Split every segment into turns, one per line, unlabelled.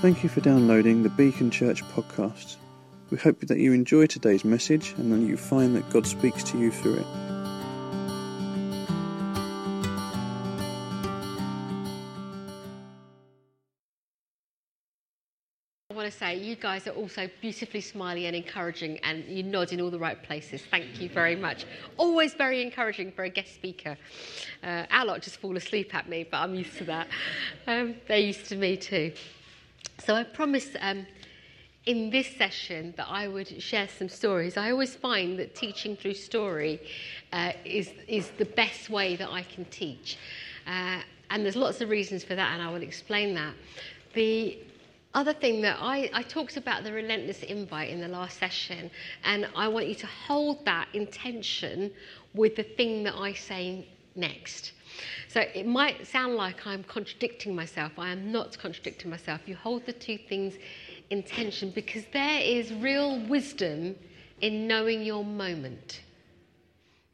Thank you for downloading the Beacon Church podcast. We hope that you enjoy today's message and that you find that God speaks to you through it.
I want to say you guys are also beautifully smiley and encouraging, and you nod in all the right places. Thank you very much. Always very encouraging for a guest speaker. Uh, our lot just fall asleep at me, but I'm used to that. Um, they're used to me too. So I promised um, in this session that I would share some stories. I always find that teaching through story uh, is, is the best way that I can teach. Uh, and there's lots of reasons for that, and I will explain that. The other thing that I, I talked about the relentless invite in the last session, and I want you to hold that intention with the thing that I say next. So it might sound like I'm contradicting myself. I am not contradicting myself. You hold the two things in tension because there is real wisdom in knowing your moment.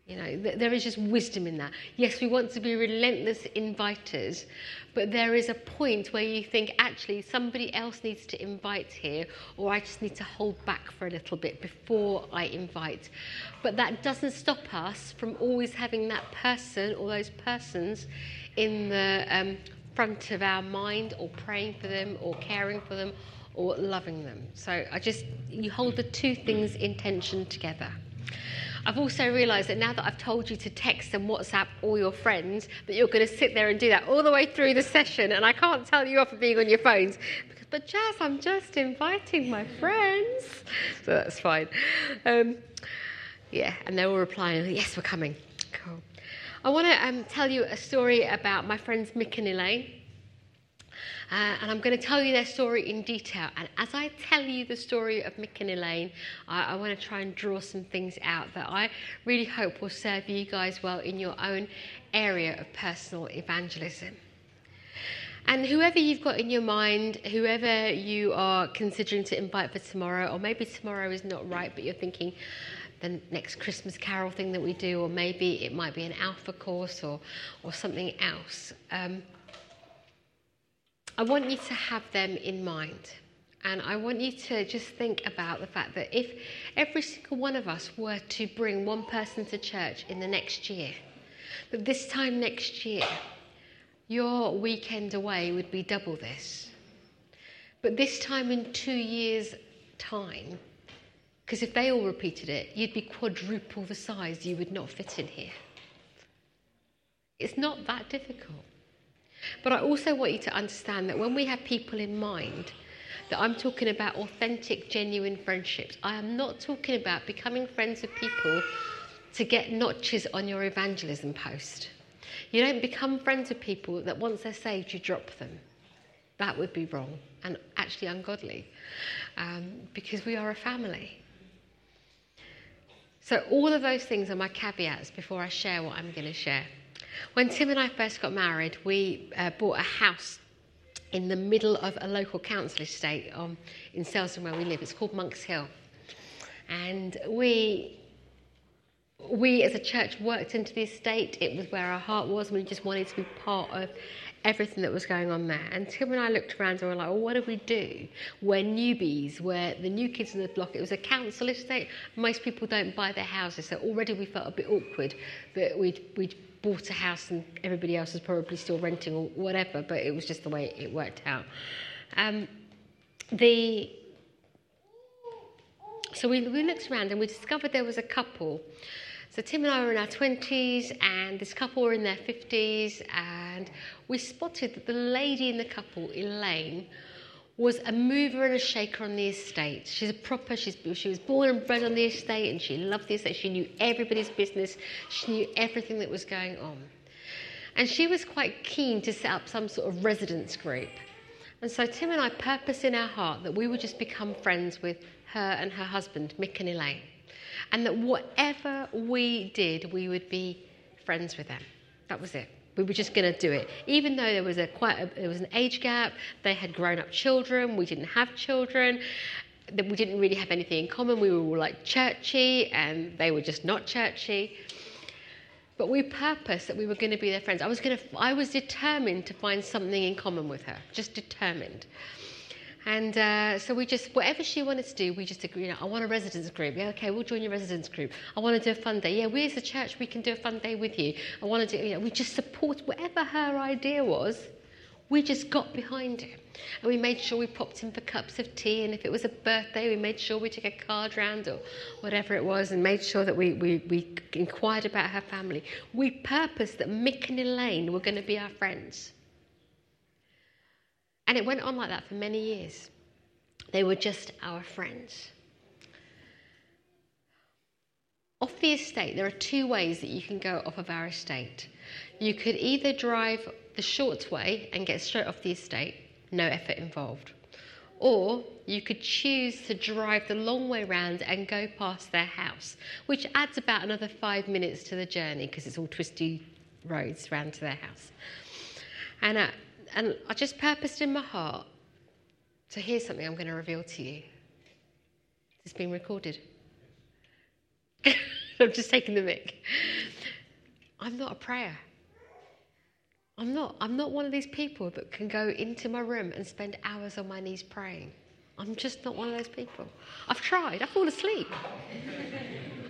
You know, there is just wisdom in that. Yes, we want to be relentless inviters, but there is a point where you think, actually, somebody else needs to invite here, or I just need to hold back for a little bit before I invite. But that doesn't stop us from always having that person or those persons in the um, front of our mind, or praying for them, or caring for them, or loving them. So I just, you hold the two things in tension together. I've also realised that now that I've told you to text and WhatsApp all your friends, that you're going to sit there and do that all the way through the session, and I can't tell you off for being on your phones. Because, but Jaz, I'm just inviting my friends, so that's fine. Um, yeah, and they're all replying, "Yes, we're coming." Cool. I want to um, tell you a story about my friends Mick and Elaine. Uh, and I'm going to tell you their story in detail. And as I tell you the story of Mick and Elaine, I, I want to try and draw some things out that I really hope will serve you guys well in your own area of personal evangelism. And whoever you've got in your mind, whoever you are considering to invite for tomorrow, or maybe tomorrow is not right, but you're thinking the next Christmas carol thing that we do, or maybe it might be an alpha course or, or something else. Um, I want you to have them in mind. And I want you to just think about the fact that if every single one of us were to bring one person to church in the next year, that this time next year, your weekend away would be double this. But this time in two years' time, because if they all repeated it, you'd be quadruple the size, you would not fit in here. It's not that difficult. But I also want you to understand that when we have people in mind, that I'm talking about authentic, genuine friendships. I am not talking about becoming friends with people to get notches on your evangelism post. You don't become friends with people that once they're saved, you drop them. That would be wrong and actually ungodly um, because we are a family. So, all of those things are my caveats before I share what I'm going to share. When Tim and I first got married, we uh, bought a house in the middle of a local council estate um, in Selsdon where we live. It's called Monk's Hill. And we, we as a church worked into the estate. It was where our heart was. We just wanted to be part of everything that was going on there. And Tim and I looked around and we were like, well, what do we do? We're newbies, we're the new kids in the block. It was a council estate. Most people don't buy their houses, so already we felt a bit awkward that we'd, we'd bought a house and everybody else was probably still renting or whatever, but it was just the way it worked out. Um, the so we, we looked around and we discovered there was a couple. So Tim and I were in our 20s, and this couple were in their 50s, and we spotted that the lady in the couple, Elaine, was a mover and a shaker on the estate. She's a proper, she's, she was born and bred on the estate, and she loved the estate. She knew everybody's business, she knew everything that was going on. And she was quite keen to set up some sort of residence group. And so Tim and I purpose in our heart that we would just become friends with her and her husband, Mick and Elaine and that whatever we did, we would be friends with them. That was it. We were just going to do it, even though there was a quite a, there was an age gap. They had grown up children. We didn't have children. We didn't really have anything in common. We were all like churchy, and they were just not churchy. But we purposed that we were going to be their friends. I was going to. I was determined to find something in common with her. Just determined. And uh, so we just, whatever she wanted to do, we just agreed, you know, I want a residence group. Yeah, okay, we'll join your residence group. I want to do a fun day. Yeah, we as a church, we can do a fun day with you. I want to do, you know, we just support whatever her idea was. We just got behind it. And we made sure we popped in for cups of tea. And if it was a birthday, we made sure we took a card round or whatever it was and made sure that we, we, we inquired about her family. We purposed that Mick and Elaine were going to be our friends. And it went on like that for many years. They were just our friends. Off the estate, there are two ways that you can go off of our estate. You could either drive the short way and get straight off the estate, no effort involved. Or you could choose to drive the long way round and go past their house, which adds about another five minutes to the journey because it's all twisty roads round to their house. And and I just purposed in my heart to hear something I'm going to reveal to you. It's been recorded. I'm just taking the mic. I'm not a prayer. I'm not. I'm not one of these people that can go into my room and spend hours on my knees praying. I'm just not one of those people. I've tried. I fall asleep.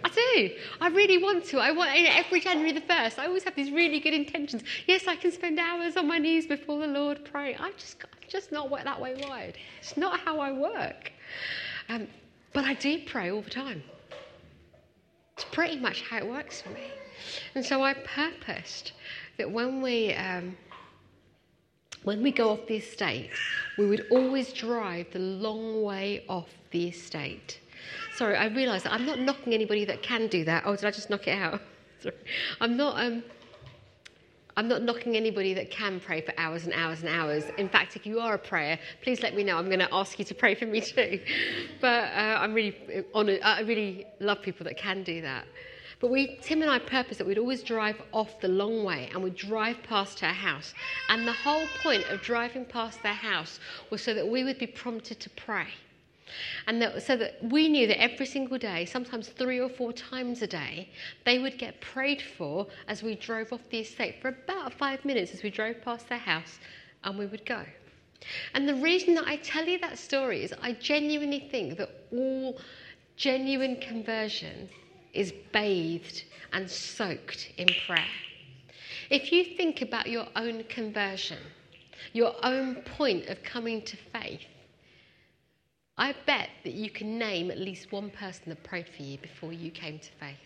I do. I really want to. I want every January the first. I always have these really good intentions. Yes, I can spend hours on my knees before the Lord praying. I just, I'm just not that way wired. It's not how I work. Um, but I do pray all the time. It's pretty much how it works for me. And so I purposed that when we um, when we go off the estate, we would always drive the long way off the estate. Sorry, I realise I'm not knocking anybody that can do that. Oh, did I just knock it out? Sorry. I'm not. Um, I'm not knocking anybody that can pray for hours and hours and hours. In fact, if you are a prayer, please let me know. I'm going to ask you to pray for me too. But uh, I'm really honoured. I really love people that can do that. But we, Tim and I, purpose that we'd always drive off the long way and we'd drive past her house. And the whole point of driving past their house was so that we would be prompted to pray. And that, so that we knew that every single day, sometimes three or four times a day, they would get prayed for as we drove off the estate for about five minutes as we drove past their house and we would go. And the reason that I tell you that story is I genuinely think that all genuine conversion is bathed and soaked in prayer. If you think about your own conversion, your own point of coming to faith, I bet that you can name at least one person that prayed for you before you came to faith.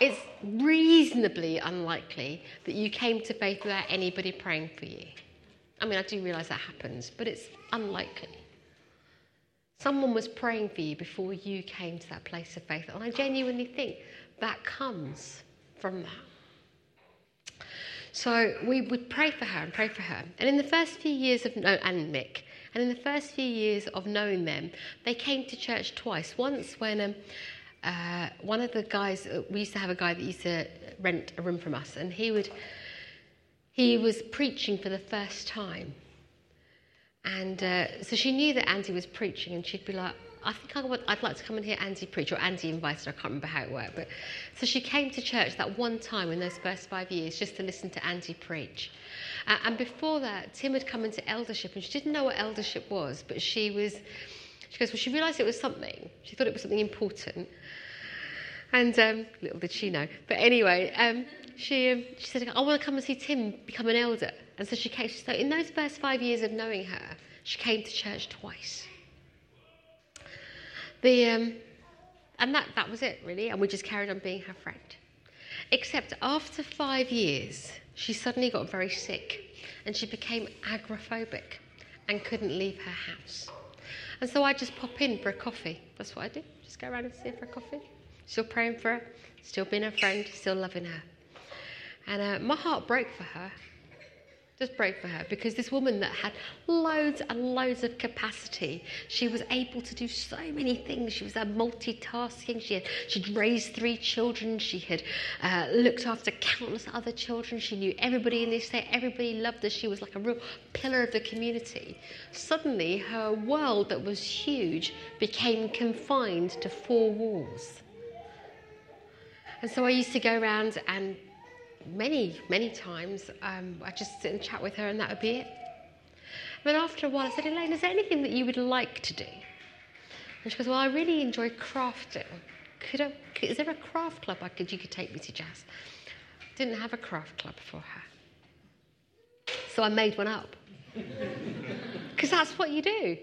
It's reasonably unlikely that you came to faith without anybody praying for you. I mean, I do realise that happens, but it's unlikely. Someone was praying for you before you came to that place of faith. And I genuinely think that comes from that. So we would pray for her and pray for her. And in the first few years of, no, and Mick, and in the first few years of knowing them, they came to church twice. Once when um, uh, one of the guys, uh, we used to have a guy that used to rent a room from us, and he would, he was preaching for the first time. And uh, so she knew that Andy was preaching, and she'd be like, I think I would, I'd like to come and hear Andy preach, or Andy invited her, I can't remember how it worked. But, so she came to church that one time in those first five years just to listen to Andy preach. Uh, and before that, Tim had come into eldership, and she didn't know what eldership was, but she was, she goes, well, she realised it was something. She thought it was something important. And um, little did she know. But anyway, um, she, um, she said, I want to come and see Tim become an elder. And so she came. So in those first five years of knowing her, she came to church twice. The, um, and that, that was it, really. And we just carried on being her friend. Except after five years, she suddenly got very sick and she became agoraphobic and couldn't leave her house. And so I just pop in for a coffee. That's what I do. Just go around and see her for a coffee. Still praying for her, still being her friend, still loving her. And uh, my heart broke for her just broke for her because this woman that had loads and loads of capacity, she was able to do so many things. She was a multitasking. She had she'd raised three children. She had uh, looked after countless other children. She knew everybody in the estate. Everybody loved her. She was like a real pillar of the community. Suddenly, her world that was huge became confined to four walls. And so I used to go around and many, many times, um, I'd just sit and chat with her, and that would be it. then after a while, I said, Elaine, is there anything that you would like to do? And she goes, Well, I really enjoy crafting. Could I, is there a craft club I could, you could take me to, Jaz? Didn't have a craft club for her. So I made one up. Because that's what you do,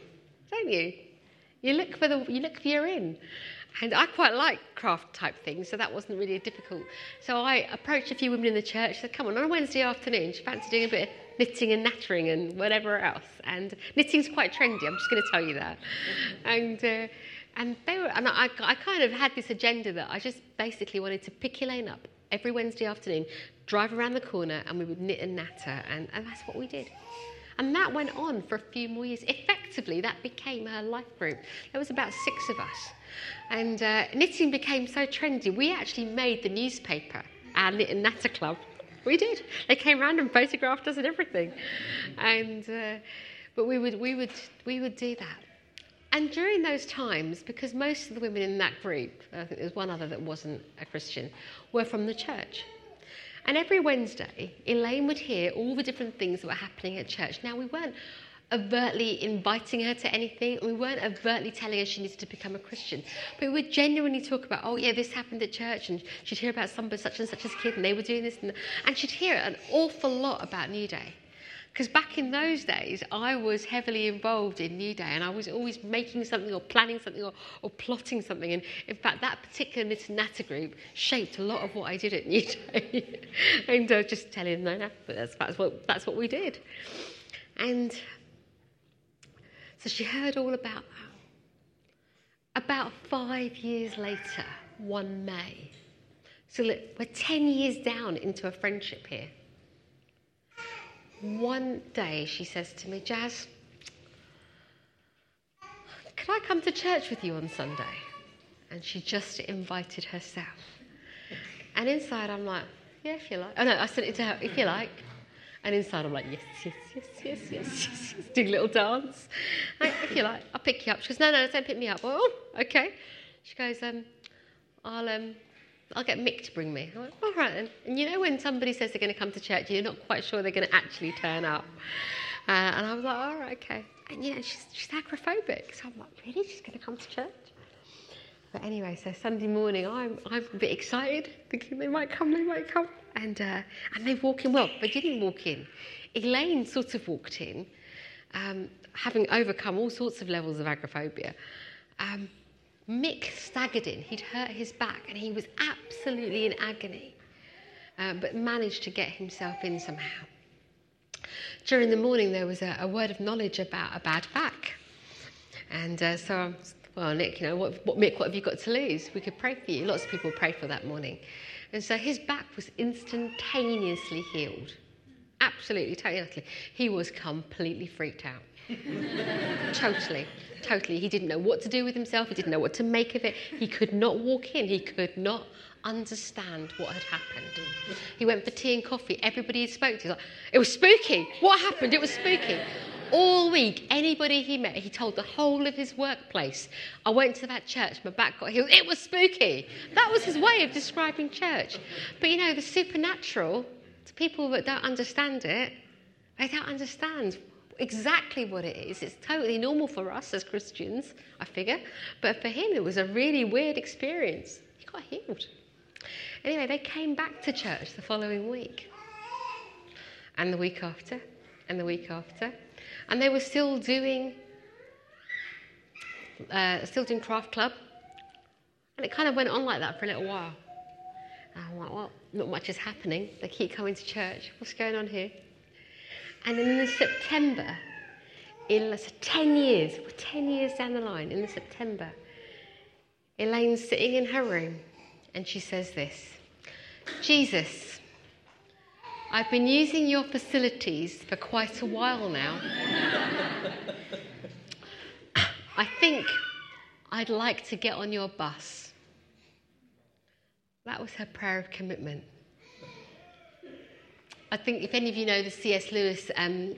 don't you? You look for the you look for your in. And I quite like craft type things, so that wasn't really difficult. So I approached a few women in the church, said, Come on, on a Wednesday afternoon, she fancy doing a bit of knitting and nattering and whatever else. And knitting's quite trendy, I'm just going to tell you that. And, uh, and, they were, and I, I kind of had this agenda that I just basically wanted to pick Elaine up every Wednesday afternoon, drive around the corner, and we would knit and natter. And, and that's what we did. And that went on for a few more years. Effectively, that became her life group. There was about six of us. And uh, knitting became so trendy, we actually made the newspaper, our Knit and Natter Club. We did. They came around and photographed us and everything. And, uh, but we would, we, would, we would do that. And during those times, because most of the women in that group, I think there was one other that wasn't a Christian, were from the church. And every Wednesday, Elaine would hear all the different things that were happening at church. Now, we weren't overtly inviting her to anything. We weren't overtly telling her she needed to become a Christian. But we would genuinely talk about, oh, yeah, this happened at church. And she'd hear about somebody such and such as kid, and they were doing this. And, and she'd hear an awful lot about New Day. Because back in those days, I was heavily involved in New Day and I was always making something or planning something or, or plotting something. And in fact, that particular Natter group shaped a lot of what I did at New Day. and uh, just telling them, no, but that's, that's, what, that's what we did. And so she heard all about that. About five years later, one May. So look, we're 10 years down into a friendship here. One day she says to me, Jaz, can I come to church with you on Sunday? And she just invited herself. And inside I'm like, yeah, if you like. Oh no, I sent it to her, if you like. And inside I'm like, yes, yes, yes, yes, yes, yes, yes. do a little dance. Like, if you like, I'll pick you up. She goes, no, no, don't pick me up. Oh, okay. She goes, um, I'll, um, I'll get Mick to bring me. I went, all right. And you know when somebody says they're going to come to church, you're not quite sure they're going to actually turn up. Uh, and I was like, all right, okay. And you know, she's, she's agoraphobic. So I'm like, really? She's going to come to church? But anyway, so Sunday morning, I'm, I'm a bit excited, thinking they might come, they might come. And, uh, and they walk in. Well, they didn't walk in. Elaine sort of walked in, um, having overcome all sorts of levels of agoraphobia. Um, Mick staggered in. He'd hurt his back and he was absolutely in agony, um, but managed to get himself in somehow. During the morning, there was a, a word of knowledge about a bad back. And uh, so well, Nick, you know, what, what, Mick, what have you got to lose? We could pray for you. Lots of people prayed for that morning. And so his back was instantaneously healed. Absolutely, totally. He was completely freaked out. totally, totally. He didn't know what to do with himself. He didn't know what to make of it. He could not walk in. He could not understand what had happened. He went for tea and coffee. Everybody he spoke to, was like, it was spooky. What happened? It was spooky. All week, anybody he met, he told the whole of his workplace, I went to that church, my back got healed. It was spooky. That was his way of describing church. But you know, the supernatural, to people that don't understand it, they don't understand exactly what it is. It's totally normal for us as Christians, I figure. But for him, it was a really weird experience. He got healed. Anyway, they came back to church the following week, and the week after, and the week after. And they were still doing, uh, still doing craft club. And it kind of went on like that for a little while. And I'm like, well, not much is happening. They keep coming to church. What's going on here? And then in September, in 10 years, 10 years down the line, in the September, Elaine's sitting in her room and she says this Jesus, I've been using your facilities for quite a while now. I think I'd like to get on your bus. That was her prayer of commitment. I think if any of you know the C.S. Lewis um,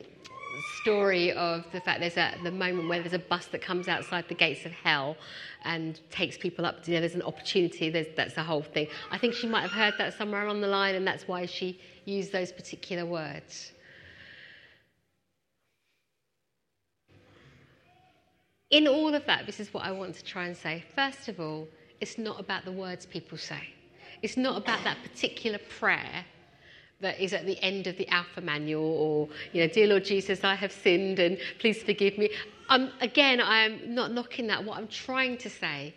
story of the fact there's a the moment where there's a bus that comes outside the gates of hell and takes people up. You know, there's an opportunity. There's, that's the whole thing. I think she might have heard that somewhere along the line, and that's why she used those particular words. in all of that, this is what I want to try and say. First of all, it's not about the words people say, it's not about that particular prayer that is at the end of the Alpha Manual or, you know, Dear Lord Jesus, I have sinned and please forgive me. Um, again, I am not knocking that. What I'm trying to say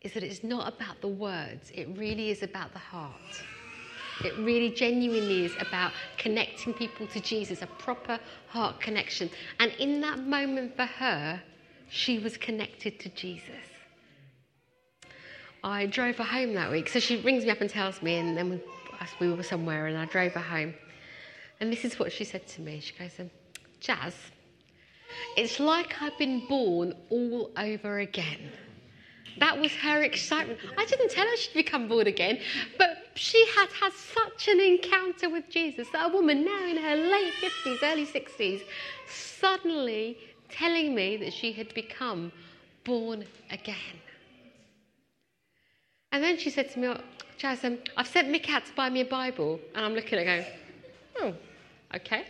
is that it's not about the words, it really is about the heart. It really genuinely is about connecting people to Jesus, a proper heart connection. And in that moment for her, she was connected to Jesus. I drove her home that week. So she rings me up and tells me, and then we, we were somewhere, and I drove her home. And this is what she said to me. She goes, um, Jaz, it's like I've been born all over again. That was her excitement. I didn't tell her she'd become born again, but she had had such an encounter with Jesus that a woman now in her late 50s, early 60s, suddenly telling me that she had become born again. And then she said to me, Jaz, um, I've sent Mick out to buy me a Bible. And I'm looking at her going, oh, okay.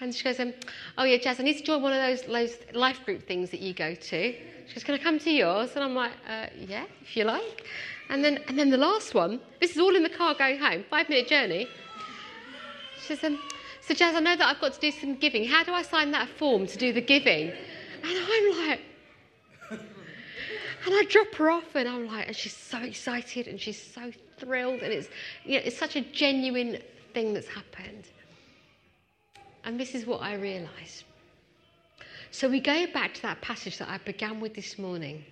And she goes, um, oh yeah, Jaz, I need to join one of those, those life group things that you go to. She goes, can I come to yours? And I'm like, uh, yeah, if you like. And then, and then the last one, this is all in the car going home, five minute journey. She says, um, so Jaz, I know that I've got to do some giving. How do I sign that form to do the giving? And I'm like, and I drop her off, and I'm like, and she's so excited and she's so thrilled, and it's, you know, it's such a genuine thing that's happened. And this is what I realised. So we go back to that passage that I began with this morning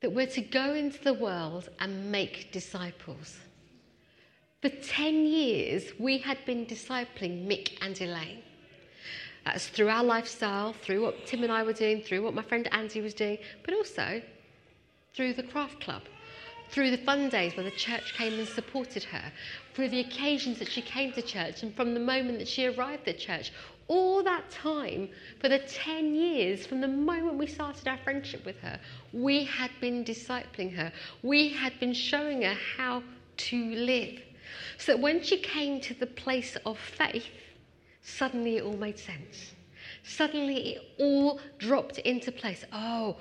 that we're to go into the world and make disciples. For 10 years, we had been discipling Mick and Elaine. That's through our lifestyle, through what Tim and I were doing, through what my friend Andy was doing, but also through the craft club, through the fun days where the church came and supported her, through the occasions that she came to church, and from the moment that she arrived at church. All that time, for the 10 years, from the moment we started our friendship with her, we had been discipling her. We had been showing her how to live. So that when she came to the place of faith, suddenly it all made sense. Suddenly it all dropped into place. Oh,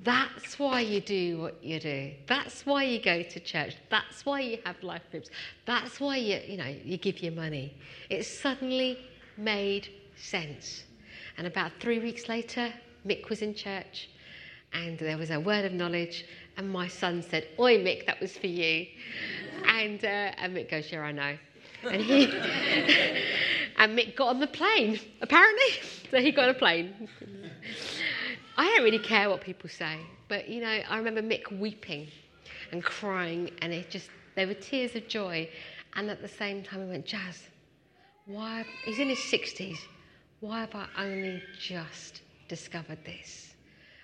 that's why you do what you do. That's why you go to church. That's why you have life groups. That's why you, you know, you give your money. It suddenly made sense. And about three weeks later, Mick was in church and there was a word of knowledge. And my son said, Oi, Mick, that was for you. And, uh, and Mick goes, Yeah, I know. And he and Mick got on the plane, apparently. So he got on a plane. I don't really care what people say, but you know, I remember Mick weeping and crying, and it just there were tears of joy. And at the same time, he went, Jaz, why? He's in his 60s. Why have I only just discovered this?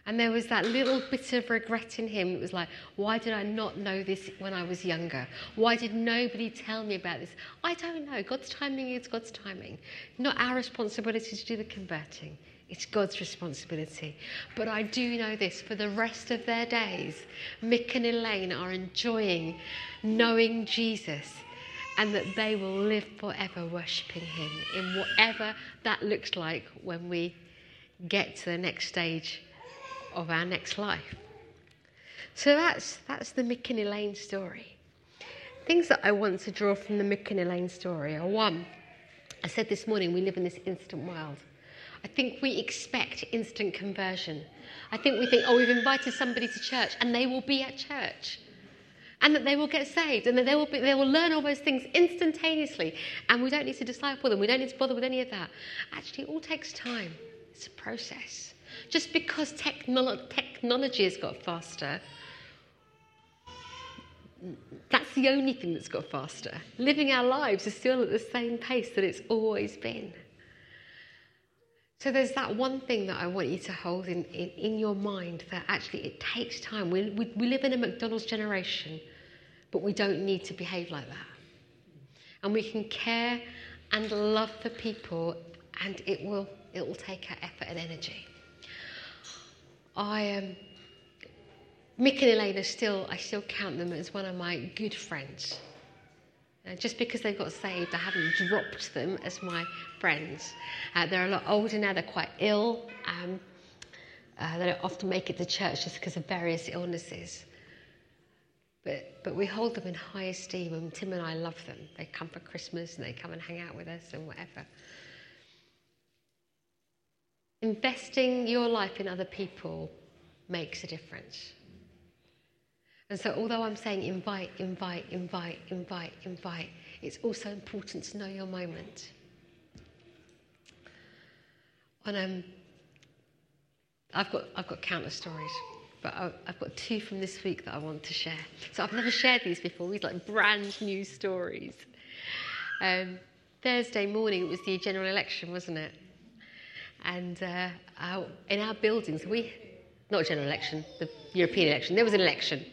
And there was that little bit of regret in him. It was like, why did I not know this when I was younger? Why did nobody tell me about this? I don't know. God's timing is God's timing. Not our responsibility to do the converting. It's God's responsibility. But I do know this for the rest of their days, Mick and Elaine are enjoying knowing Jesus and that they will live forever worshipping Him in whatever that looks like when we get to the next stage of our next life. So that's, that's the Mick and Elaine story. Things that I want to draw from the Mick and Elaine story are one, I said this morning, we live in this instant world. I think we expect instant conversion. I think we think, oh, we've invited somebody to church and they will be at church. And that they will get saved and that they will, be, they will learn all those things instantaneously. And we don't need to disciple them. We don't need to bother with any of that. Actually, it all takes time. It's a process. Just because technolo- technology has got faster, that's the only thing that's got faster. Living our lives is still at the same pace that it's always been. So there's that one thing that I want you to hold in, in, in your mind that actually it takes time. We, we, we live in a McDonald's generation, but we don't need to behave like that. And we can care and love for people, and it will, it will take our effort and energy. I um, Mick and are still, I still count them as one of my good friends. Uh, just because they got saved, I haven't dropped them as my friends. Uh, they're a lot older now, they're quite ill. Um, uh, they don't often make it to church just because of various illnesses. But, but we hold them in high esteem, and Tim and I love them. They come for Christmas and they come and hang out with us and whatever. Investing your life in other people makes a difference. And so, although I'm saying invite, invite, invite, invite, invite, it's also important to know your moment. On, um, I've, got, I've got countless stories, but I've got two from this week that I want to share. So, I've never shared these before, these like brand new stories. Um, Thursday morning, it was the general election, wasn't it? And uh, our, in our buildings, we, not a general election, the European election, there was an election.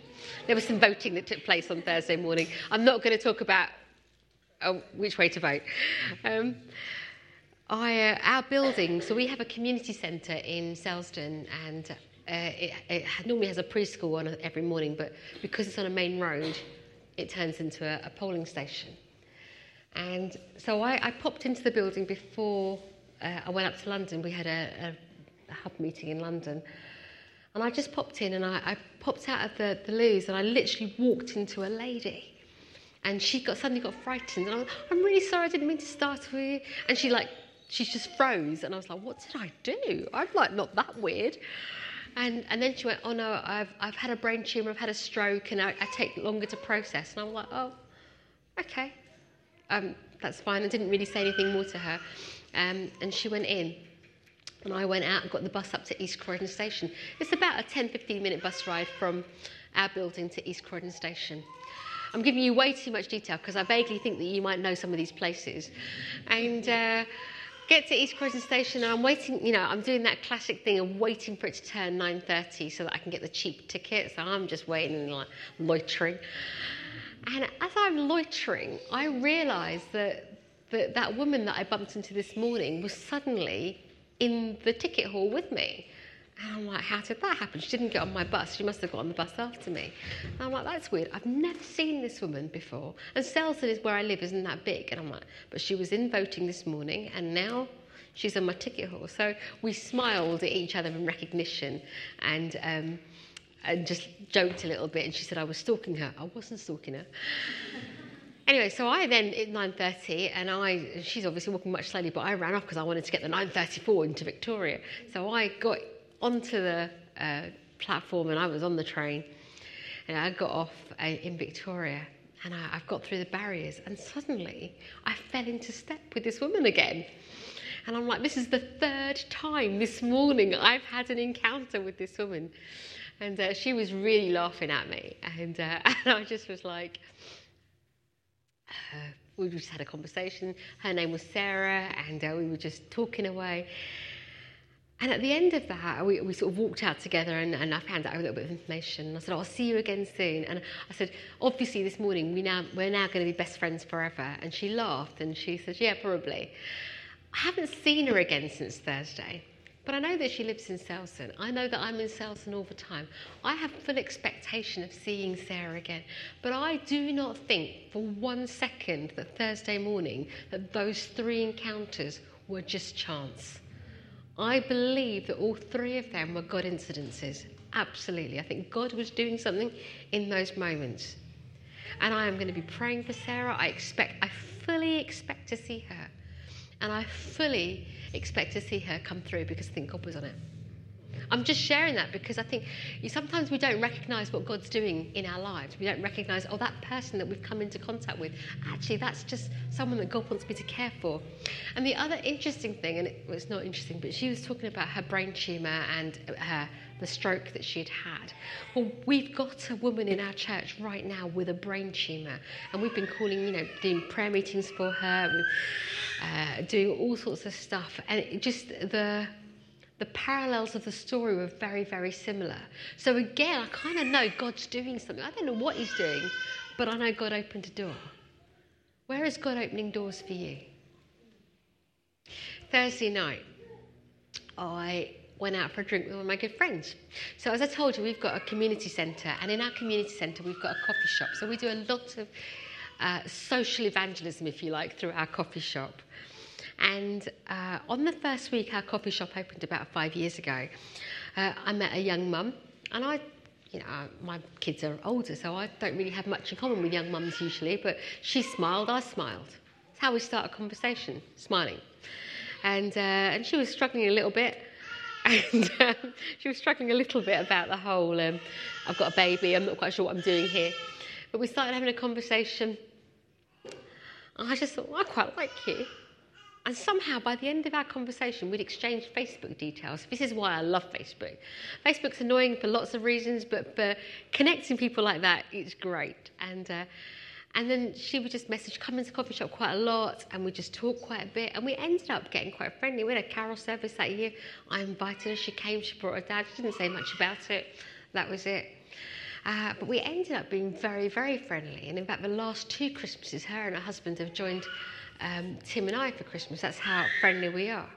There was some voting that took place on Thursday morning. I'm not going to talk about oh, which way to vote. Um, I, uh, our building, so we have a community centre in Selsdon, and uh, it, it, normally has a preschool on every morning, but because it's on a main road, it turns into a, a polling station. And so I, I, popped into the building before uh, I went up to London. We had a, a, a hub meeting in London. And I just popped in and I, I popped out of the, the loos and I literally walked into a lady. And she got suddenly got frightened. And I was, I'm really sorry, I didn't mean to start you. And she like, she just froze. And I was like, what did I do? I'm like, not that weird. And, and then she went, oh no, I've, I've had a brain tumor, I've had a stroke, and I, I take longer to process. And I'm like, oh, okay. Um, that's fine. I didn't really say anything more to her. Um, and she went in. And I went out and got the bus up to East Croydon Station. It's about a 10 15 minute bus ride from our building to East Croydon Station. I'm giving you way too much detail because I vaguely think that you might know some of these places. And uh, get to East Croydon Station and I'm waiting, you know, I'm doing that classic thing of waiting for it to turn 9.30 so that I can get the cheap ticket. So I'm just waiting and like loitering. And as I'm loitering, I realise that, that that woman that I bumped into this morning was suddenly in the ticket hall with me. And I'm like, how did that happen? She didn't get on my bus. She must have got on the bus after me. And I'm like, that's weird. I've never seen this woman before. And Selsdon is where I live, isn't that big? And I'm like, but she was in voting this morning, and now she's on my ticket hall. So we smiled at each other in recognition and, um, and just joked a little bit. And she said I was stalking her. I wasn't stalking her. Anyway, so I then at 9:30, and I she's obviously walking much slowly, but I ran off because I wanted to get the 9:34 into Victoria. So I got onto the uh, platform and I was on the train, and I got off uh, in Victoria, and I, I've got through the barriers, and suddenly I fell into step with this woman again. And I'm like, this is the third time this morning I've had an encounter with this woman. And uh, she was really laughing at me. And, uh, and I just was like, uh, we just had a conversation. Her name was Sarah, and uh, we were just talking away. And at the end of that, we, we sort of walked out together and, and I found out a little bit of information. And I said, I'll see you again soon. And I said, obviously this morning we now, we're now going to be best friends forever. And she laughed and she said, yeah, probably. I haven't seen her again since Thursday. But I know that she lives in Selsdon. I know that I'm in Selsdon all the time. I have full expectation of seeing Sarah again. But I do not think for one second that Thursday morning that those three encounters were just chance. I believe that all three of them were God incidences. Absolutely. I think God was doing something in those moments. And I am going to be praying for Sarah. I expect, I fully expect to see her. And I fully expect to see her come through because I think God was on it. I'm just sharing that because I think sometimes we don't recognize what God's doing in our lives. We don't recognize, oh, that person that we've come into contact with, actually, that's just someone that God wants me to care for. And the other interesting thing, and it, was not interesting, but she was talking about her brain tumor and her the stroke that she'd had. Well, we've got a woman in our church right now with a brain tumour, and we've been calling, you know, doing prayer meetings for her, uh, doing all sorts of stuff, and just the the parallels of the story were very, very similar. So again, I kind of know God's doing something. I don't know what He's doing, but I know God opened a door. Where is God opening doors for you? Thursday night, I went out for a drink with one of my good friends. So, as I told you, we've got a community centre, and in our community centre, we've got a coffee shop. So, we do a lot of uh, social evangelism, if you like, through our coffee shop. And uh, on the first week our coffee shop opened about five years ago, uh, I met a young mum, and I, you know, my kids are older, so I don't really have much in common with young mums usually, but she smiled, I smiled. It's how we start a conversation, smiling. And, uh, and she was struggling a little bit. And um, she was struggling a little bit about the whole um, I've got a baby, I'm not quite sure what I'm doing here. But we started having a conversation. I just thought, well, I quite like you. And somehow, by the end of our conversation, we'd exchanged Facebook details. This is why I love Facebook. Facebook's annoying for lots of reasons, but for connecting people like that, it's great. And, uh, and then she would just message, come into the coffee shop quite a lot, and we just talk quite a bit. And we ended up getting quite friendly. We had a carol service that year. I invited her, she came, she brought her dad. She didn't say much about it. That was it. Uh, but we ended up being very, very friendly. And in fact, the last two Christmases, her and her husband have joined um, Tim and I for Christmas. That's how friendly we are.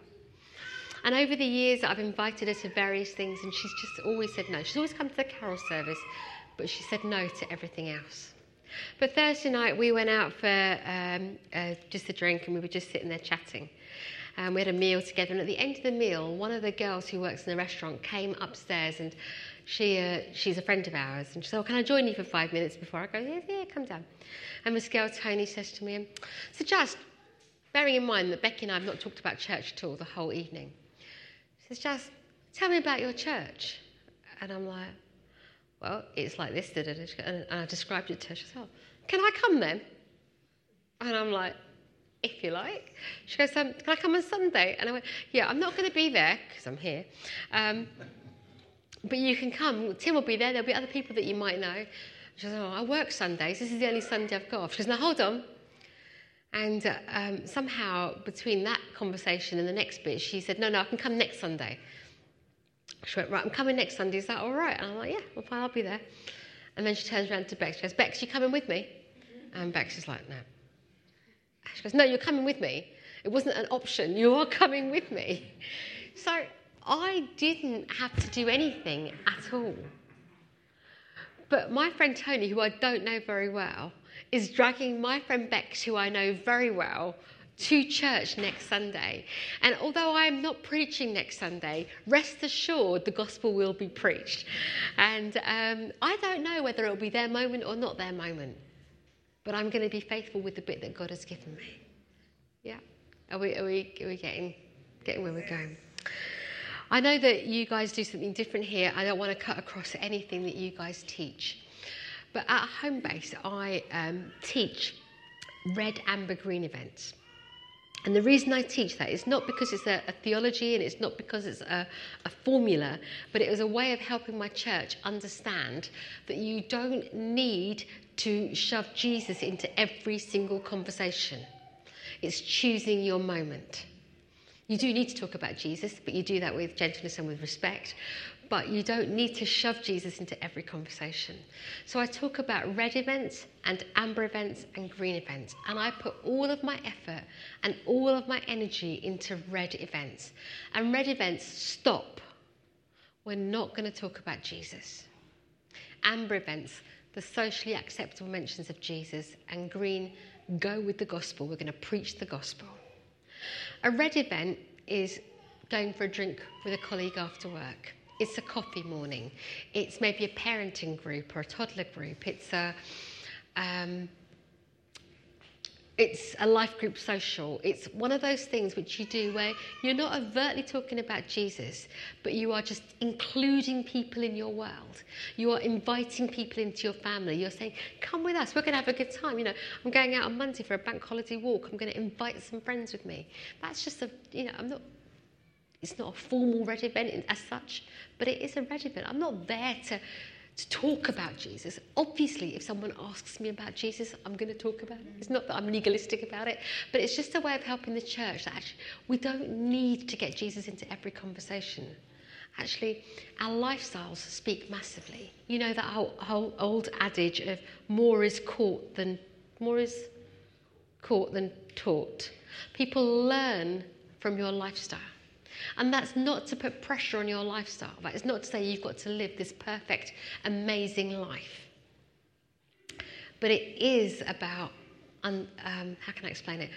And over the years, I've invited her to various things, and she's just always said no. She's always come to the carol service, but she said no to everything else. But Thursday night, we went out for um, uh, just a drink, and we were just sitting there chatting. And we had a meal together, and at the end of the meal, one of the girls who works in the restaurant came upstairs, and she, uh, she's a friend of ours, and she said, oh, "Can I join you for five minutes before I go?" Yeah, yeah, come down. And Miss girl Tony says to me, "So just bearing in mind that Becky and I have not talked about church at all the whole evening. She says, Just tell me about your church. And I'm like, Well, it's like this. And I described it to her. She oh, Can I come then? And I'm like, if you like. She goes, um, Can I come on Sunday? And I went, Yeah, I'm not going to be there because I'm here. Um, but you can come. Tim will be there. There'll be other people that you might know. She says, Oh, I work Sundays. This is the only Sunday I've got. She goes, Now hold on. And uh, um, somehow, between that conversation and the next bit, she said, No, no, I can come next Sunday. She went, Right, I'm coming next Sunday. Is that all right? And I'm like, Yeah, well, fine, I'll be there. And then she turns around to Bex. She goes, Bex, you coming with me? And Bex is like, No. She goes, No, you're coming with me. It wasn't an option. You are coming with me. So I didn't have to do anything at all. But my friend Tony, who I don't know very well, is dragging my friend Bex, who I know very well, to church next Sunday. And although I am not preaching next Sunday, rest assured the gospel will be preached. And um, I don't know whether it'll be their moment or not their moment, but I'm going to be faithful with the bit that God has given me. Yeah? Are we, are we, are we getting, getting where we're going? I know that you guys do something different here. I don't want to cut across anything that you guys teach. But at home base, I um, teach red, amber, green events. And the reason I teach that is not because it's a, a theology and it's not because it's a, a, formula, but it was a way of helping my church understand that you don't need to shove Jesus into every single conversation. It's choosing your moment. You do need to talk about Jesus, but you do that with gentleness and with respect but you don't need to shove Jesus into every conversation. So I talk about red events and amber events and green events, and I put all of my effort and all of my energy into red events. And red events stop. We're not going to talk about Jesus. Amber events, the socially acceptable mentions of Jesus, and green, go with the gospel. We're going to preach the gospel. A red event is going for a drink with a colleague after work. It's a coffee morning. It's maybe a parenting group or a toddler group. It's a um, it's a life group social. It's one of those things which you do where you're not overtly talking about Jesus, but you are just including people in your world. You are inviting people into your family. You're saying, come with us, we're going to have a good time. You know, I'm going out on Monday for a bank holiday walk. I'm going to invite some friends with me. That's just a, you know, I'm not it's not a formal red event as such, but it is a red event. I'm not there to, to talk about Jesus. Obviously, if someone asks me about Jesus, I'm going to talk about it. It's not that I'm legalistic about it, but it's just a way of helping the church that actually we don't need to get Jesus into every conversation. Actually, our lifestyles speak massively. You know that whole, whole old adage of more is caught than more is caught than taught. People learn from your lifestyle. And that's not to put pressure on your lifestyle. It's not to say you've got to live this perfect, amazing life. But it is about, um, how can I explain it?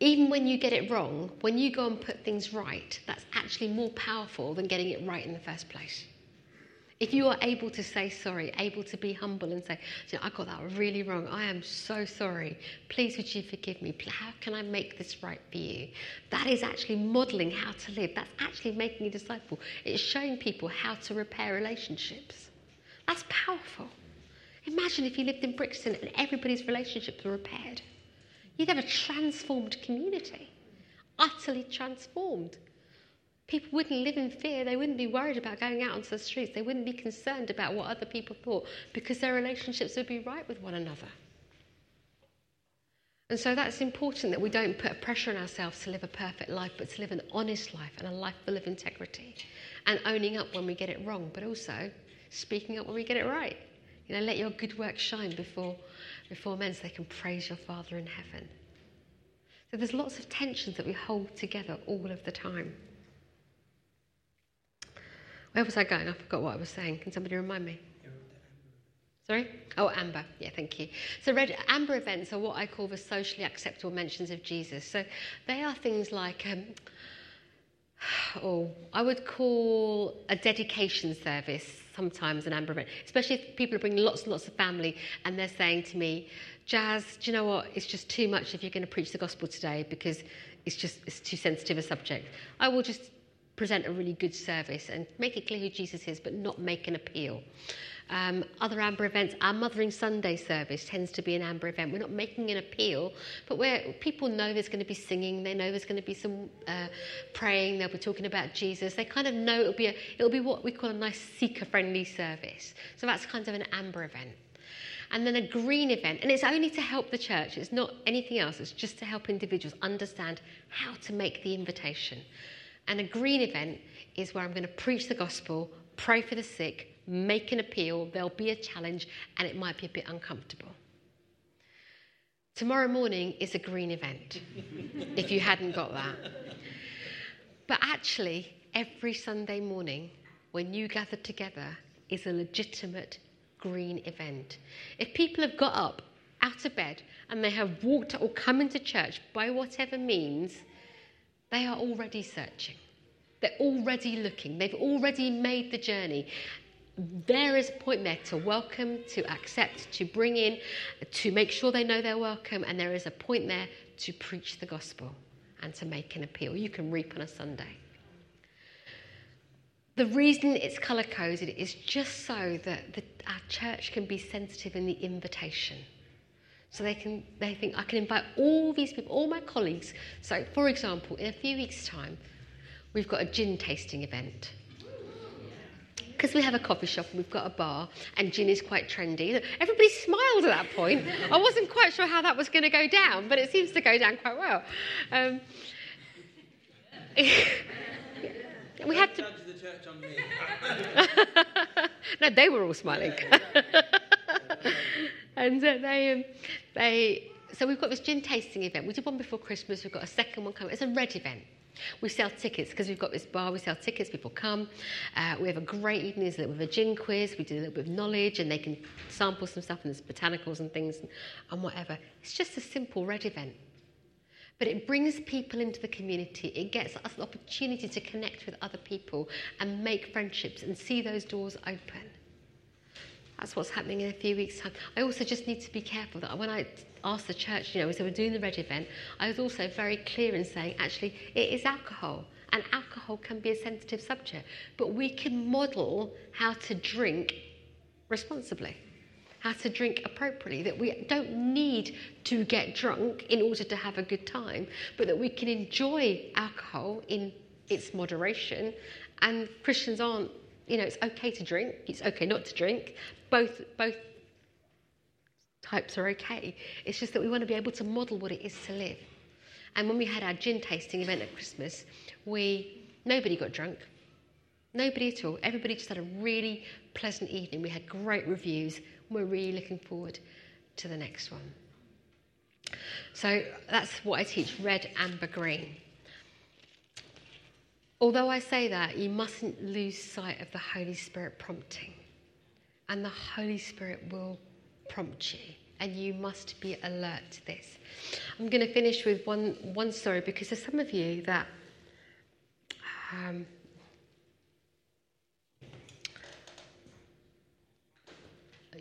even when you get it wrong, when you go and put things right, that's actually more powerful than getting it right in the first place. If you are able to say sorry, able to be humble and say, I got that really wrong. I am so sorry. Please, would you forgive me? How can I make this right for you? That is actually modeling how to live. That's actually making a disciple. It's showing people how to repair relationships. That's powerful. Imagine if you lived in Brixton and everybody's relationships were repaired. You'd have a transformed community, utterly transformed. People wouldn't live in fear. They wouldn't be worried about going out onto the streets. They wouldn't be concerned about what other people thought because their relationships would be right with one another. And so that's important that we don't put pressure on ourselves to live a perfect life, but to live an honest life and a life full of integrity and owning up when we get it wrong, but also speaking up when we get it right. You know, let your good work shine before, before men so they can praise your Father in heaven. So there's lots of tensions that we hold together all of the time. Where was I going? I forgot what I was saying. Can somebody remind me? Sorry? Oh, amber. Yeah, thank you. So, red amber events are what I call the socially acceptable mentions of Jesus. So, they are things like, um, oh, I would call a dedication service sometimes an amber event, especially if people are bringing lots and lots of family and they're saying to me, Jaz, do you know what? It's just too much if you're going to preach the gospel today because it's just it's too sensitive a subject. I will just present a really good service and make it clear who Jesus is, but not make an appeal. Um, other Amber events, our Mothering Sunday service tends to be an Amber event. We're not making an appeal, but where people know there's going to be singing, they know there's going to be some uh, praying, they'll be talking about Jesus. They kind of know it'll be, a, it'll be what we call a nice seeker friendly service. So that's kind of an Amber event. And then a green event, and it's only to help the church, it's not anything else, it's just to help individuals understand how to make the invitation. And a green event is where I'm going to preach the gospel, pray for the sick, make an appeal, there'll be a challenge, and it might be a bit uncomfortable. Tomorrow morning is a green event, if you hadn't got that. But actually, every Sunday morning, when you gather together, is a legitimate green event. If people have got up out of bed and they have walked or come into church by whatever means, they are already searching. They're already looking. They've already made the journey. There is a point there to welcome, to accept, to bring in, to make sure they know they're welcome, and there is a point there to preach the gospel and to make an appeal. You can reap on a Sunday. The reason it's colour coded is just so that the, our church can be sensitive in the invitation. So they can they think I can invite all these people, all my colleagues. So for example, in a few weeks' time, we've got a gin tasting event. Because we have a coffee shop and we've got a bar, and gin is quite trendy. Everybody smiled at that point. I wasn't quite sure how that was going to go down, but it seems to go down quite well. Um, we had to. Judge the church on me. No, they were all smiling. And uh, they, um, they, so we've got this gin tasting event. We did one before Christmas. We've got a second one coming. It's a red event. We sell tickets because we've got this bar. We sell tickets. People come. Uh, we have a great evening. There's a little bit of a gin quiz. We do a little bit of knowledge, and they can sample some stuff. And there's botanicals and things and, and whatever. It's just a simple red event. But it brings people into the community. It gets us an opportunity to connect with other people and make friendships and see those doors open. That's what's happening in a few weeks' time. I also just need to be careful that when I asked the church, you know, as were doing the red event, I was also very clear in saying, actually, it is alcohol. And alcohol can be a sensitive subject. But we can model how to drink responsibly, how to drink appropriately, that we don't need to get drunk in order to have a good time, but that we can enjoy alcohol in its moderation. And Christians aren't you know, it's okay to drink, it's okay not to drink. Both, both types are okay. It's just that we want to be able to model what it is to live. And when we had our gin tasting event at Christmas, we nobody got drunk. Nobody at all. Everybody just had a really pleasant evening. We had great reviews. We're really looking forward to the next one. So that's what I teach red, amber, green. Although I say that, you mustn't lose sight of the Holy Spirit prompting. And the Holy Spirit will prompt you. and you must be alert to this. I'm going to finish with one, one story because there's some of you that um,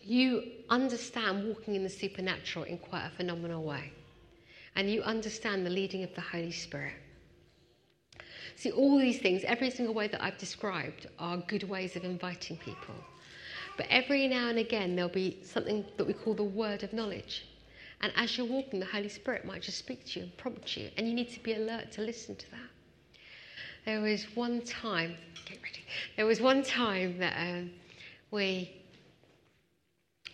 you understand walking in the supernatural in quite a phenomenal way, and you understand the leading of the Holy Spirit. See, all these things, every single way that I've described, are good ways of inviting people. But every now and again, there'll be something that we call the word of knowledge. And as you're walking, the Holy Spirit might just speak to you and prompt you, and you need to be alert to listen to that. There was one time, get ready. There was one time that um, we,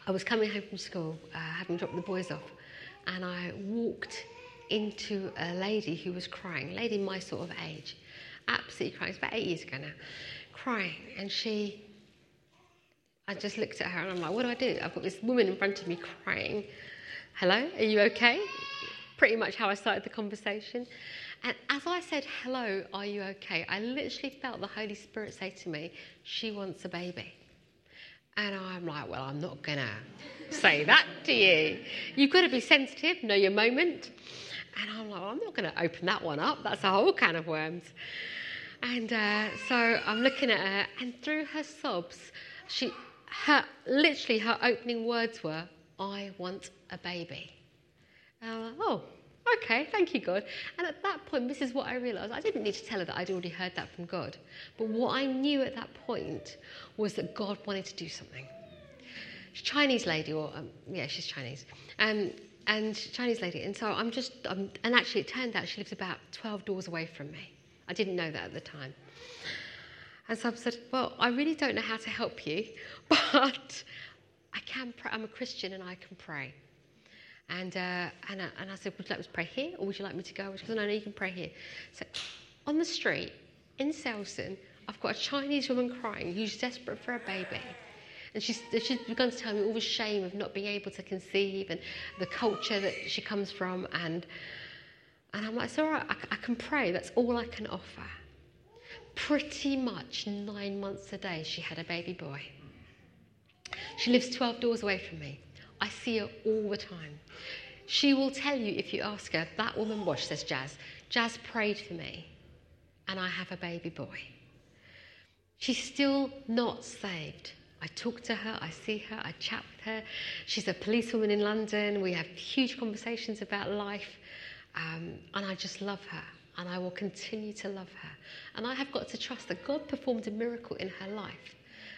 I was coming home from school, uh, having dropped the boys off, and I walked into a lady who was crying, a lady my sort of age, absolutely crying. It's about eight years ago now, crying, and she. I just looked at her and I'm like, what do I do? I've got this woman in front of me crying. Hello, are you okay? Pretty much how I started the conversation. And as I said, Hello, are you okay? I literally felt the Holy Spirit say to me, She wants a baby. And I'm like, Well, I'm not going to say that to you. You've got to be sensitive, know your moment. And I'm like, well, I'm not going to open that one up. That's a whole can of worms. And uh, so I'm looking at her, and through her sobs, she, her, literally, her opening words were, I want a baby. And I'm like, oh, okay, thank you, God. And at that point, this is what I realized. I didn't need to tell her that I'd already heard that from God. But what I knew at that point was that God wanted to do something. She's Chinese lady, or um, yeah, she's Chinese. Um, and Chinese lady. And so I'm just, um, and actually, it turned out she lives about 12 doors away from me. I didn't know that at the time. And so I said, Well, I really don't know how to help you, but I can pray. I'm a Christian and I can pray. And, uh, and, I, and I said, Would you like me to pray here or would you like me to go? She goes, No, no, you can pray here. So on the street in Selsdon, I've got a Chinese woman crying who's desperate for a baby. And she's, begun to tell me all the shame of not being able to conceive and the culture that she comes from. And, and I'm like, it's all right, I, I can pray. That's all I can offer. Pretty much nine months a day, she had a baby boy. She lives 12 doors away from me. I see her all the time. She will tell you if you ask her, that woman, well, says Jaz, Jaz prayed for me and I have a baby boy. She's still not saved. I talk to her, I see her, I chat with her. She's a policewoman in London. We have huge conversations about life. Um, and I just love her. And I will continue to love her. And I have got to trust that God performed a miracle in her life.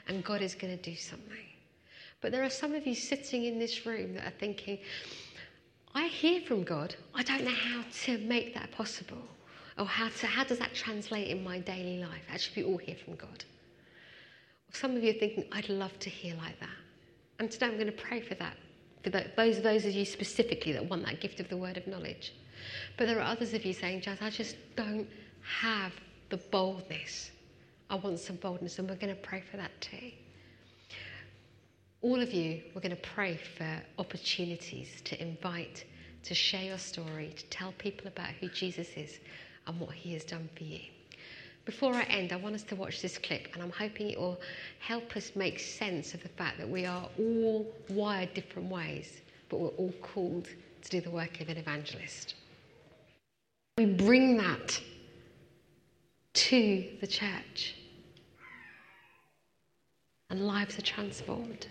And God is going to do something. But there are some of you sitting in this room that are thinking, I hear from God. I don't know how to make that possible. Or how, to, how does that translate in my daily life? Actually, we all hear from God. Some of you are thinking, I'd love to hear like that. And today I'm going to pray for that, for those, those of you specifically that want that gift of the word of knowledge. But there are others of you saying, Jaz, I just don't have the boldness. I want some boldness, and we're going to pray for that too. All of you, we're going to pray for opportunities to invite, to share your story, to tell people about who Jesus is and what he has done for you. Before I end, I want us to watch this clip, and I'm hoping it will help us make sense of the fact that we are all wired different ways, but we're all called to do the work of an evangelist. We bring that to the church, and lives are transformed.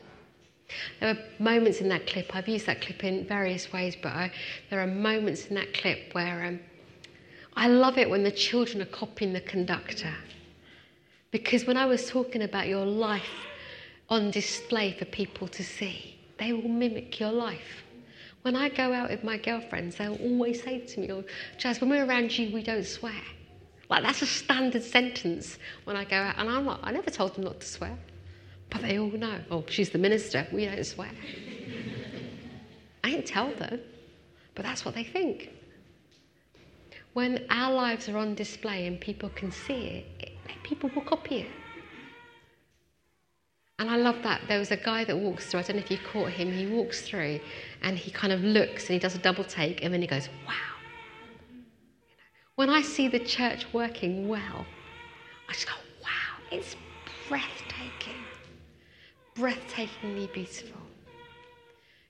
There are moments in that clip, I've used that clip in various ways, but I, there are moments in that clip where. Um, I love it when the children are copying the conductor. Because when I was talking about your life on display for people to see, they will mimic your life. When I go out with my girlfriends, they'll always say to me, oh, Jaz, when we're around you, we don't swear. Like, that's a standard sentence when I go out. And I'm like, I never told them not to swear. But they all know, oh, she's the minister, we don't swear. I didn't tell them, but that's what they think when our lives are on display and people can see it, it people will copy it. And I love that. There was a guy that walks through, I don't know if you caught him, he walks through and he kind of looks and he does a double take and then he goes, wow. When I see the church working well, I just go, wow, it's breathtaking. Breathtakingly beautiful.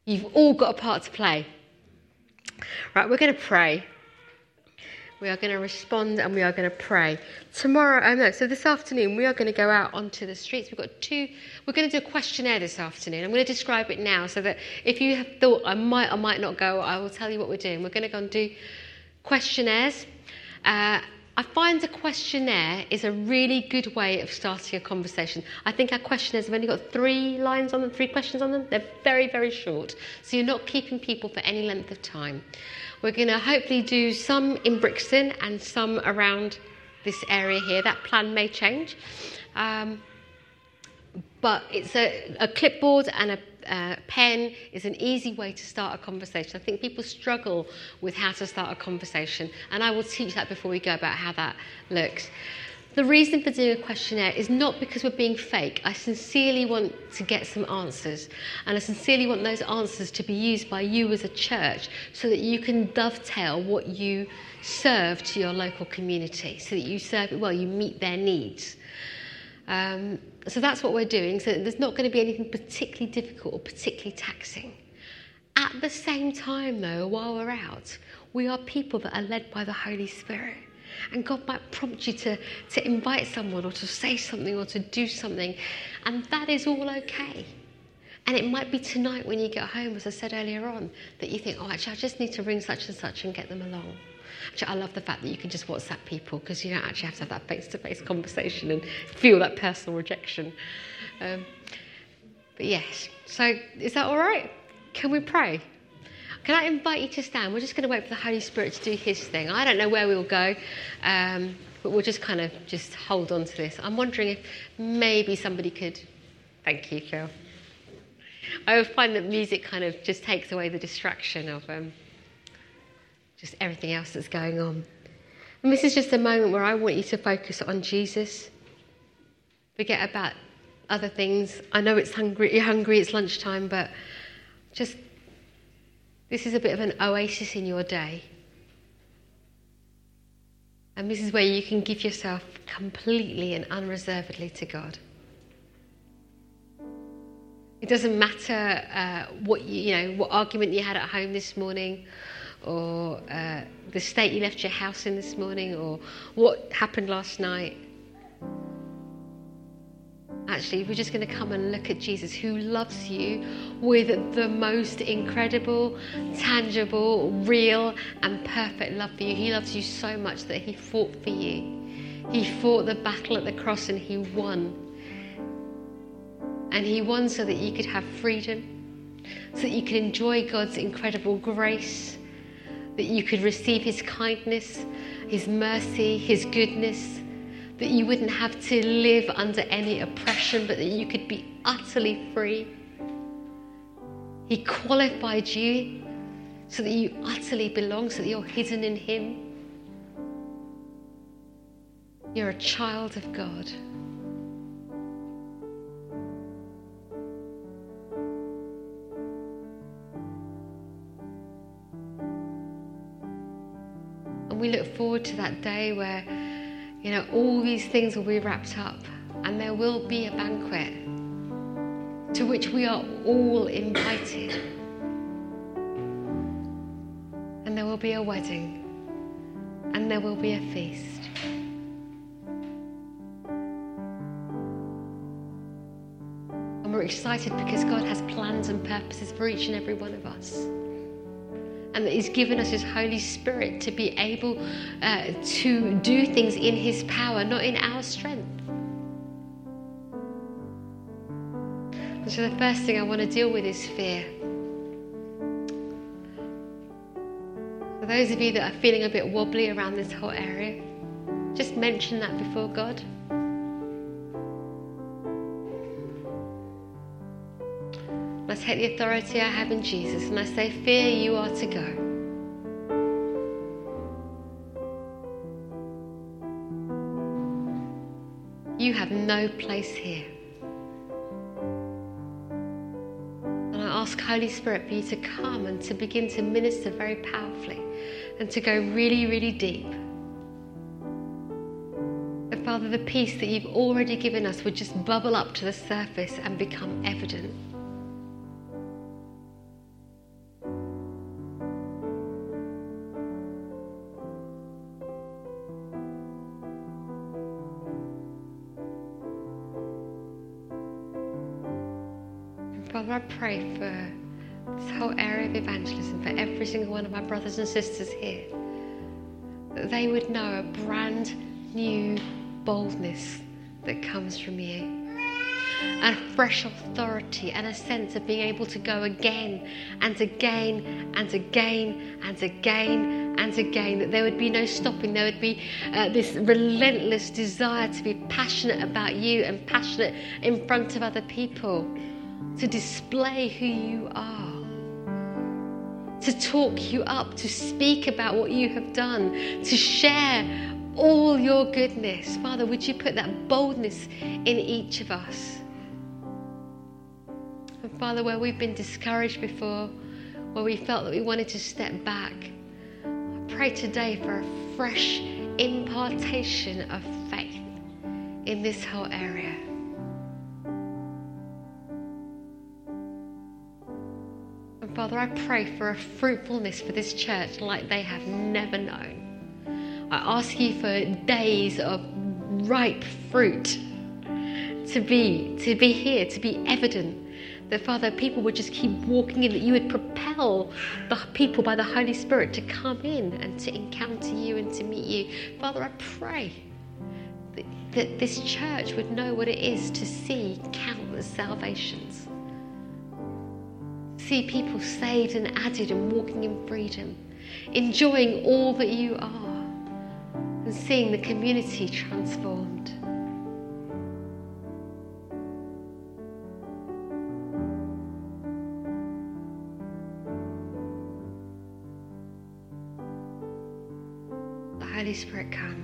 You've all got a part to play. Right, we're going to pray. We are going to respond and we are going to pray. Tomorrow, oh no, so this afternoon we are going to go out onto the streets. We've got two, we're going to do a questionnaire this afternoon. I'm going to describe it now so that if you have thought I might or might not go, I will tell you what we're doing. We're going to go and do questionnaires. Uh, I find a questionnaire is a really good way of starting a conversation. I think our questionnaires have only got three lines on them, three questions on them. They're very, very short. So you're not keeping people for any length of time. We're going to hopefully do some in Brixton and some around this area here. That plan may change. Um, but it's a, a clipboard and a uh, pen is an easy way to start a conversation. I think people struggle with how to start a conversation, and I will teach that before we go about how that looks. The reason for doing a questionnaire is not because we're being fake. I sincerely want to get some answers, and I sincerely want those answers to be used by you as a church so that you can dovetail what you serve to your local community, so that you serve it well, you meet their needs. Um, so that's what we're doing. So there's not going to be anything particularly difficult or particularly taxing. At the same time, though, while we're out, we are people that are led by the Holy Spirit. And God might prompt you to, to invite someone or to say something or to do something. And that is all okay. And it might be tonight when you get home, as I said earlier on, that you think, oh, actually, I just need to ring such and such and get them along. I love the fact that you can just WhatsApp people because you don't actually have to have that face to face conversation and feel that personal rejection. Um, but yes, so is that all right? Can we pray? Can I invite you to stand? We're just going to wait for the Holy Spirit to do His thing. I don't know where we'll go, um, but we'll just kind of just hold on to this. I'm wondering if maybe somebody could. Thank you, Phil. I find that music kind of just takes away the distraction of. Um, just everything else that's going on. And this is just a moment where I want you to focus on Jesus. Forget about other things. I know it's hungry, you're hungry, it's lunchtime, but just this is a bit of an oasis in your day. And this is where you can give yourself completely and unreservedly to God. It doesn't matter uh, what you, you know, what argument you had at home this morning, or uh, the state you left your house in this morning, or what happened last night. Actually, we're just going to come and look at Jesus who loves you with the most incredible, tangible, real, and perfect love for you. He loves you so much that he fought for you. He fought the battle at the cross and he won. And he won so that you could have freedom, so that you could enjoy God's incredible grace that you could receive His kindness, His mercy, His goodness, that you wouldn't have to live under any oppression, but that you could be utterly free. He qualified you so that you utterly belong, so that you're hidden in Him. You're a child of God. To that day where, you know, all these things will be wrapped up and there will be a banquet to which we are all invited. And there will be a wedding and there will be a feast. And we're excited because God has plans and purposes for each and every one of us and that He's given us His Holy Spirit to be able uh, to do things in His power, not in our strength. so, the first thing I want to deal with is fear. For those of you that are feeling a bit wobbly around this whole area, just mention that before God. I take the authority I have in Jesus and I say, Fear, you are to go. You have no place here. And I ask Holy Spirit for you to come and to begin to minister very powerfully and to go really, really deep. And Father, the peace that you've already given us would just bubble up to the surface and become evident. Pray for this whole area of evangelism, for every single one of my brothers and sisters here, that they would know a brand new boldness that comes from you a fresh authority and a sense of being able to go again and again and again and again and again. That there would be no stopping. There would be uh, this relentless desire to be passionate about you and passionate in front of other people, to display who you are. To talk you up, to speak about what you have done, to share all your goodness. Father, would you put that boldness in each of us? And Father, where we've been discouraged before, where we felt that we wanted to step back, I pray today for a fresh impartation of faith in this whole area. Father, I pray for a fruitfulness for this church like they have never known. I ask you for days of ripe fruit to be to be here, to be evident that Father, people would just keep walking in, that you would propel the people by the Holy Spirit to come in and to encounter you and to meet you. Father, I pray that, that this church would know what it is to see countless salvations. See people saved and added and walking in freedom, enjoying all that you are, and seeing the community transformed. The Holy Spirit, come.